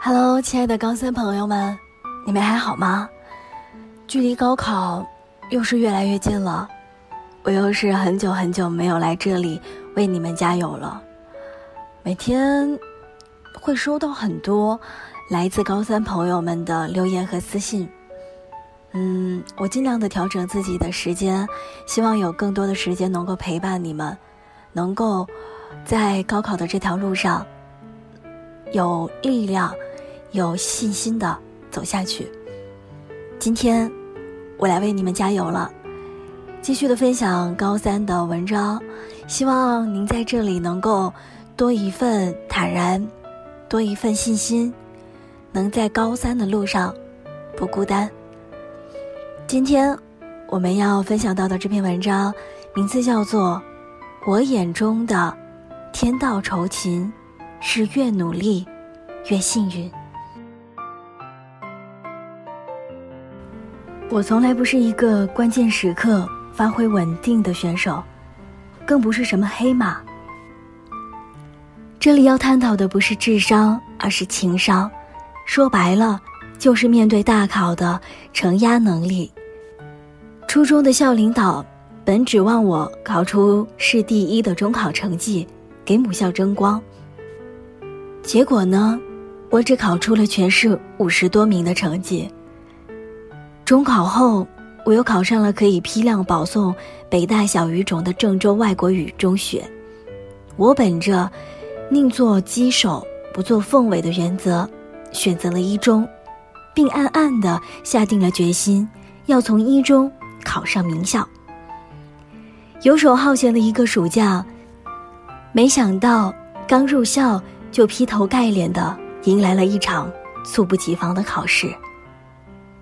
Hello，亲爱的高三朋友们，你们还好吗？距离高考又是越来越近了，我又是很久很久没有来这里为你们加油了。每天会收到很多来自高三朋友们的留言和私信，嗯，我尽量的调整自己的时间，希望有更多的时间能够陪伴你们，能够在高考的这条路上有力量。有信心的走下去。今天，我来为你们加油了，继续的分享高三的文章，希望您在这里能够多一份坦然，多一份信心，能在高三的路上不孤单。今天我们要分享到的这篇文章，名字叫做《我眼中的天道酬勤，是越努力越幸运》。我从来不是一个关键时刻发挥稳定的选手，更不是什么黑马。这里要探讨的不是智商，而是情商。说白了，就是面对大考的承压能力。初中的校领导本指望我考出市第一的中考成绩，给母校争光。结果呢，我只考出了全市五十多名的成绩。中考后，我又考上了可以批量保送北大小语种的郑州外国语中学。我本着宁做鸡首不做凤尾的原则，选择了一中，并暗暗的下定了决心，要从一中考上名校。游手好闲的一个暑假，没想到刚入校就劈头盖脸的迎来了一场猝不及防的考试。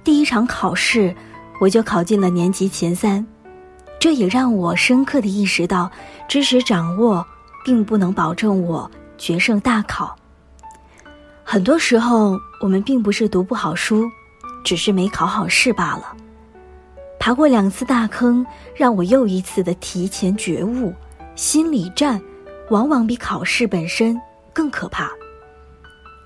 第一场考试，我就考进了年级前三，这也让我深刻的意识到，知识掌握并不能保证我决胜大考。很多时候，我们并不是读不好书，只是没考好试罢了。爬过两次大坑，让我又一次的提前觉悟，心理战往往比考试本身更可怕。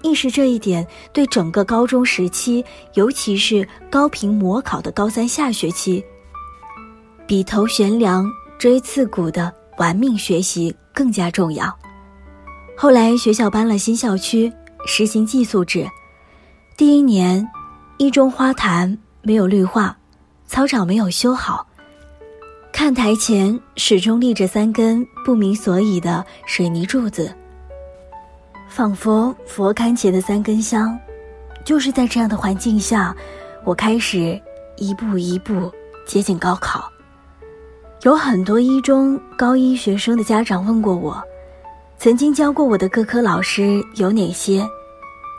意识这一点，对整个高中时期，尤其是高频模考的高三下学期，比头悬梁、锥刺股的玩命学习更加重要。后来学校搬了新校区，实行寄宿制。第一年，一中花坛没有绿化，操场没有修好，看台前始终立着三根不明所以的水泥柱子。仿佛佛龛前的三根香，就是在这样的环境下，我开始一步一步接近高考。有很多一中高一学生的家长问过我，曾经教过我的各科老师有哪些，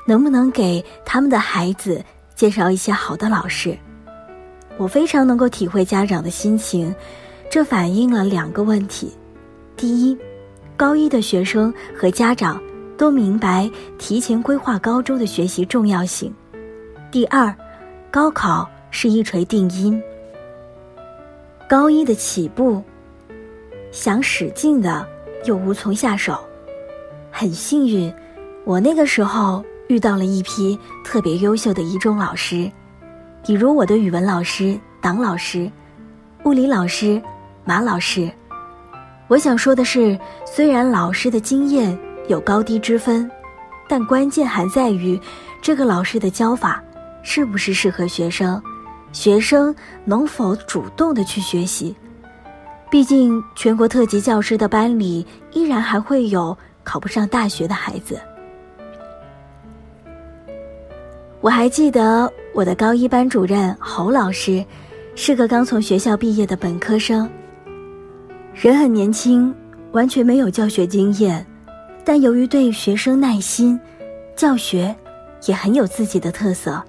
能不能给他们的孩子介绍一些好的老师？我非常能够体会家长的心情，这反映了两个问题：第一，高一的学生和家长。都明白提前规划高中的学习重要性。第二，高考是一锤定音。高一的起步，想使劲的又无从下手。很幸运，我那个时候遇到了一批特别优秀的一中老师，比如我的语文老师党老师，物理老师马老师。我想说的是，虽然老师的经验。有高低之分，但关键还在于这个老师的教法是不是适合学生，学生能否主动的去学习。毕竟全国特级教师的班里依然还会有考不上大学的孩子。我还记得我的高一班主任侯老师，是个刚从学校毕业的本科生，人很年轻，完全没有教学经验。但由于对学生耐心，教学也很有自己的特色，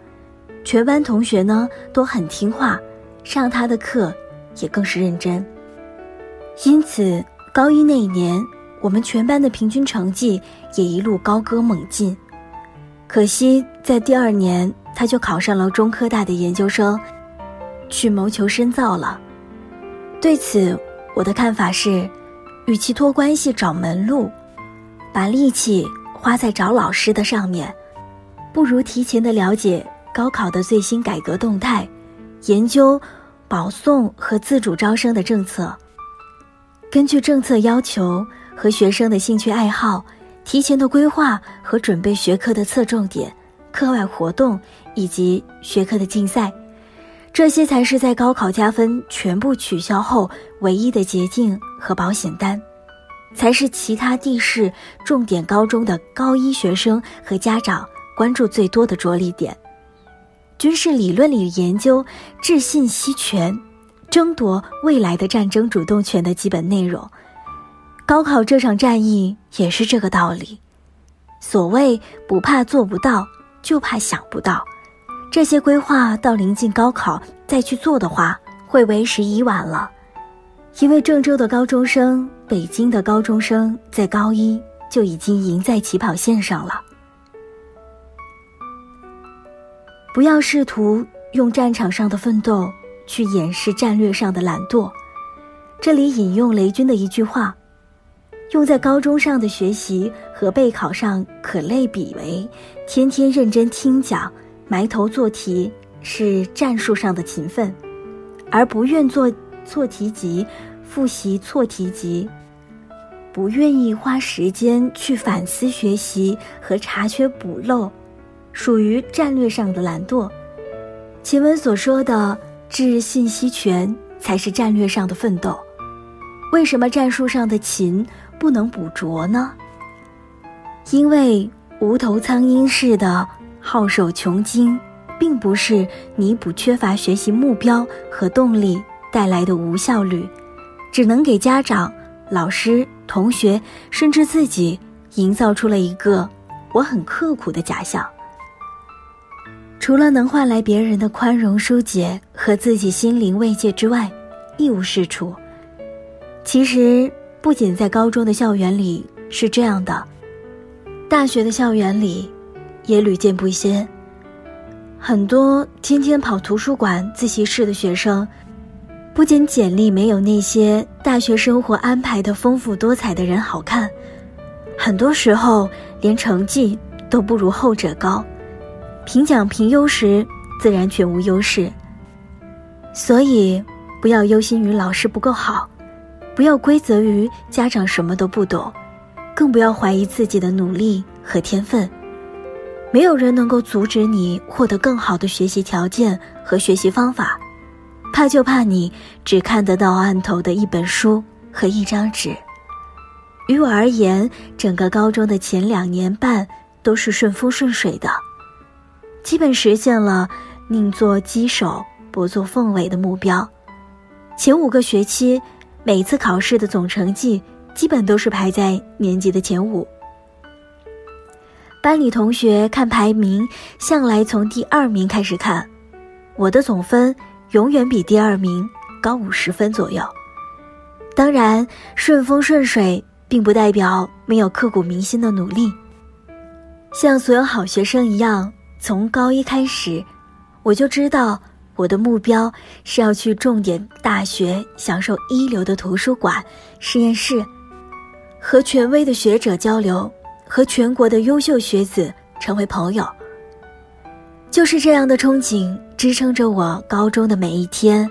全班同学呢都很听话，上他的课也更是认真。因此，高一那一年，我们全班的平均成绩也一路高歌猛进。可惜，在第二年他就考上了中科大的研究生，去谋求深造了。对此，我的看法是，与其托关系找门路。把力气花在找老师的上面，不如提前的了解高考的最新改革动态，研究保送和自主招生的政策。根据政策要求和学生的兴趣爱好，提前的规划和准备学科的侧重点、课外活动以及学科的竞赛，这些才是在高考加分全部取消后唯一的捷径和保险单，才是其他地市重点高中的高一学生和家长关注最多的着力点。军事理论里研究置信息权。争夺未来的战争主动权的基本内容，高考这场战役也是这个道理。所谓不怕做不到，就怕想不到。这些规划到临近高考再去做的话，会为时已晚了。因为郑州的高中生、北京的高中生在高一就已经赢在起跑线上了。不要试图用战场上的奋斗。去掩饰战略上的懒惰。这里引用雷军的一句话：“用在高中上的学习和备考上可类比为，天天认真听讲、埋头做题是战术上的勤奋，而不愿做错题集、复习错题集，不愿意花时间去反思学习和查缺补漏，属于战略上的懒惰。”前文所说的。治信息权才是战略上的奋斗，为什么战术上的勤不能捕捉呢？因为无头苍蝇似的好手穷经，并不是弥补缺乏学习目标和动力带来的无效率，只能给家长、老师、同学，甚至自己营造出了一个我很刻苦的假象。除了能换来别人的宽容疏解和自己心灵慰藉之外，一无是处。其实，不仅在高中的校园里是这样的，大学的校园里也屡见不鲜。很多天天跑图书馆、自习室的学生，不仅简历没有那些大学生活安排的丰富多彩的人好看，很多时候连成绩都不如后者高。评奖评优时，自然全无优势。所以，不要忧心于老师不够好，不要归责于家长什么都不懂，更不要怀疑自己的努力和天分。没有人能够阻止你获得更好的学习条件和学习方法，怕就怕你只看得到案头的一本书和一张纸。于我而言，整个高中的前两年半都是顺风顺水的。基本实现了宁做鸡首不做凤尾的目标。前五个学期，每次考试的总成绩基本都是排在年级的前五。班里同学看排名，向来从第二名开始看，我的总分永远比第二名高五十分左右。当然，顺风顺水并不代表没有刻骨铭心的努力。像所有好学生一样。从高一开始，我就知道我的目标是要去重点大学，享受一流的图书馆、实验室，和权威的学者交流，和全国的优秀学子成为朋友。就是这样的憧憬支撑着我高中的每一天，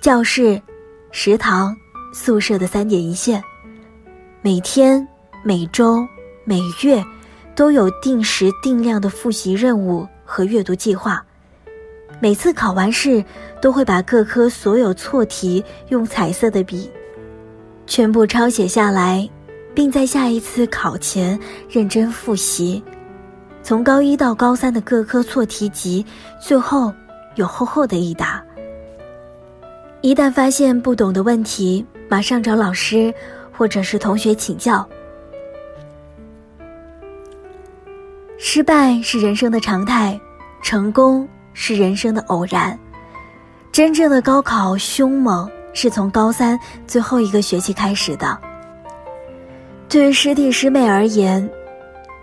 教室、食堂、宿舍的三点一线，每天、每周、每月。都有定时定量的复习任务和阅读计划，每次考完试都会把各科所有错题用彩色的笔全部抄写下来，并在下一次考前认真复习。从高一到高三的各科错题集，最后有厚厚的一沓。一旦发现不懂的问题，马上找老师或者是同学请教。失败是人生的常态，成功是人生的偶然。真正的高考凶猛是从高三最后一个学期开始的。对于师弟师妹而言，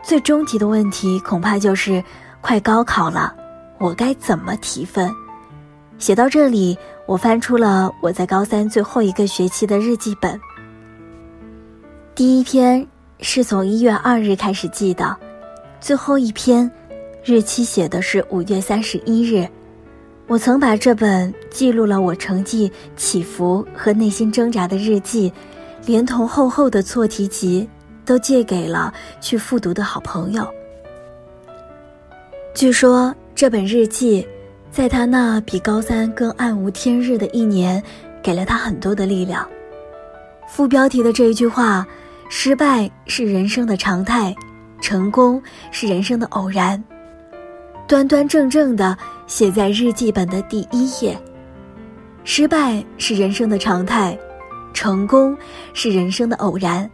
最终极的问题恐怕就是快高考了，我该怎么提分？写到这里，我翻出了我在高三最后一个学期的日记本。第一篇是从一月二日开始记的。最后一篇，日期写的是五月三十一日。我曾把这本记录了我成绩起伏和内心挣扎的日记，连同厚厚的错题集，都借给了去复读的好朋友。据说这本日记，在他那比高三更暗无天日的一年，给了他很多的力量。副标题的这一句话：“失败是人生的常态，成功是人生的偶然。”端端正正的写在日记本的第一页。失败是人生的常态，成功是人生的偶然。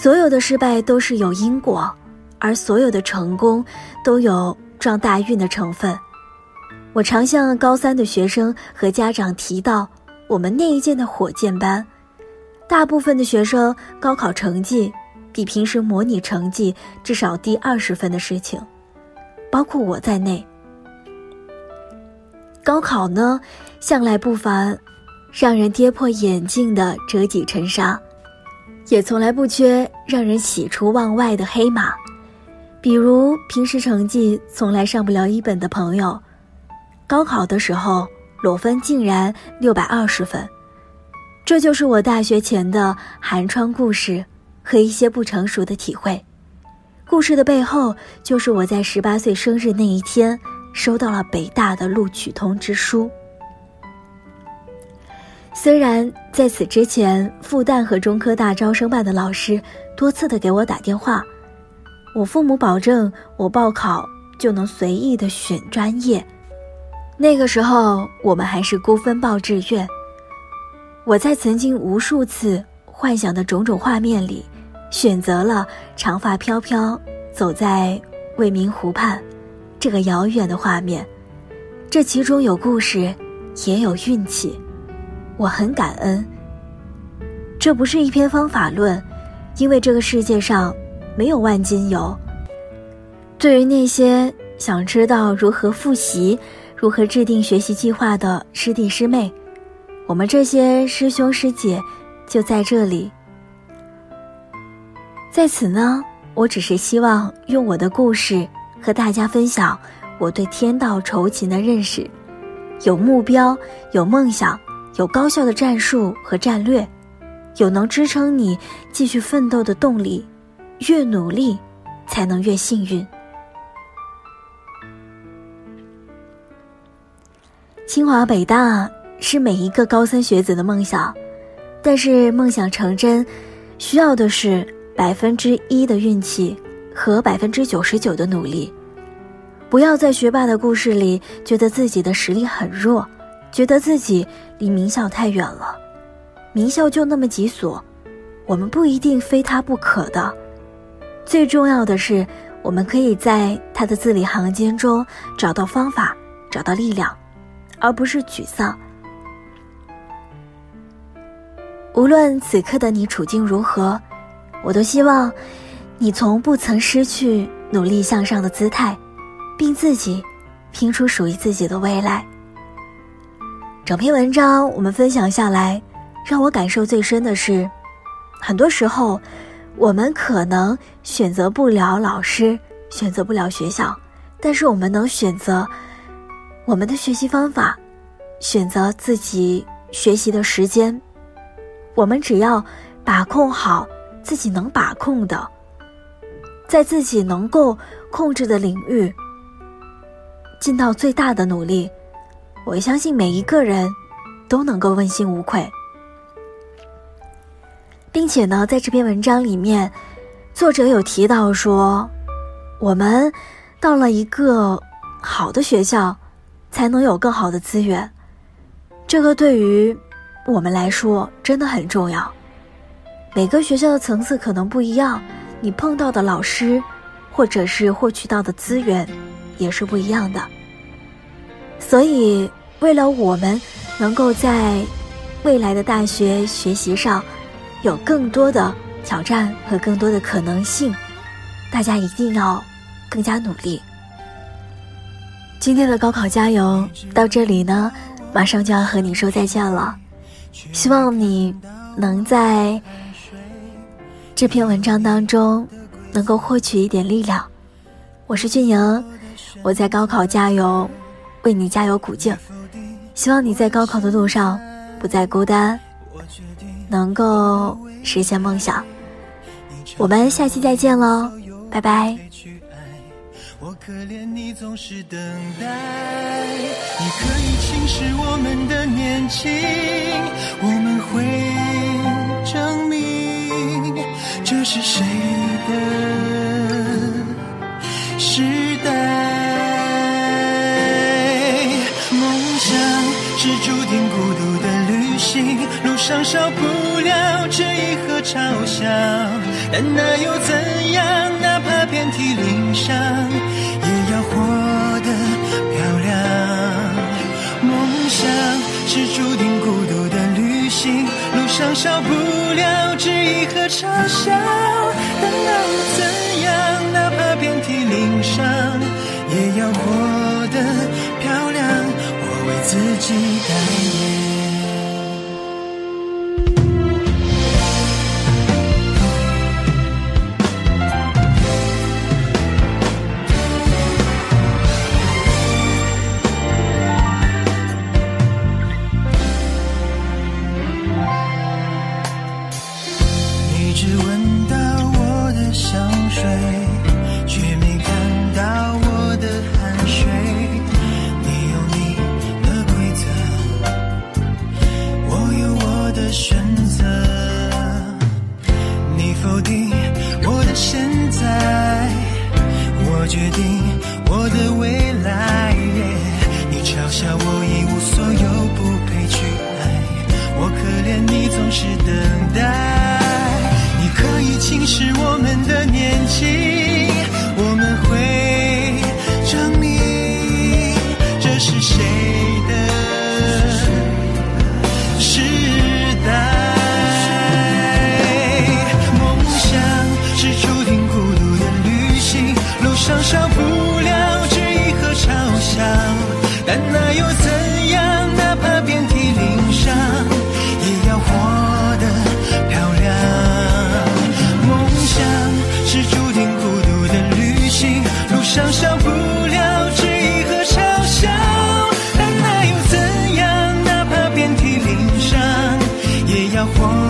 所有的失败都是有因果，而所有的成功都有撞大运的成分。我常向高三的学生和家长提到，我们那一届的火箭班，大部分的学生高考成绩比平时模拟成绩至少低二十分的事情。包括我在内，高考呢，向来不乏让人跌破眼镜的折戟沉沙，也从来不缺让人喜出望外的黑马。比如平时成绩从来上不了一本的朋友，高考的时候裸分竟然六百二十分，这就是我大学前的寒窗故事和一些不成熟的体会。故事的背后，就是我在十八岁生日那一天，收到了北大的录取通知书。虽然在此之前，复旦和中科大招生办的老师多次的给我打电话，我父母保证我报考就能随意的选专业。那个时候，我们还是估分报志愿。我在曾经无数次幻想的种种画面里。选择了长发飘飘，走在未名湖畔，这个遥远的画面，这其中有故事，也有运气，我很感恩。这不是一篇方法论，因为这个世界上没有万金油。对于那些想知道如何复习、如何制定学习计划的师弟师妹，我们这些师兄师姐就在这里。在此呢，我只是希望用我的故事和大家分享我对天道酬勤的认识。有目标，有梦想，有高效的战术和战略，有能支撑你继续奋斗的动力。越努力，才能越幸运。清华北大是每一个高三学子的梦想，但是梦想成真，需要的是。百分之一的运气和百分之九十九的努力，不要在学霸的故事里觉得自己的实力很弱，觉得自己离名校太远了。名校就那么几所，我们不一定非他不可的。最重要的是，我们可以在他的字里行间中找到方法，找到力量，而不是沮丧。无论此刻的你处境如何。我都希望，你从不曾失去努力向上的姿态，并自己拼出属于自己的未来。整篇文章我们分享下来，让我感受最深的是，很多时候我们可能选择不了老师，选择不了学校，但是我们能选择我们的学习方法，选择自己学习的时间。我们只要把控好。自己能把控的，在自己能够控制的领域，尽到最大的努力，我相信每一个人都能够问心无愧。并且呢，在这篇文章里面，作者有提到说，我们到了一个好的学校，才能有更好的资源。这个对于我们来说真的很重要。每个学校的层次可能不一样，你碰到的老师，或者是获取到的资源，也是不一样的。所以，为了我们能够在未来的大学学习上有更多的挑战和更多的可能性，大家一定要更加努力。今天的高考加油到这里呢，马上就要和你说再见了。希望你能在。这篇文章当中，能够获取一点力量。我是俊莹，我在高考加油，为你加油鼓劲。希望你在高考的路上不再孤单，能够实现梦想。我们下期再见喽，拜拜。我可怜你总是等待，你可以轻视我们的年轻，我们会证明这是谁的上少不了质疑和嘲笑，但那又怎样？哪怕遍体鳞伤。也要活得漂亮。梦想是注定孤独的旅行，路上少不了质疑和嘲笑，但那又怎样？哪怕遍体鳞伤，也要活得漂亮。我为自己代言。的活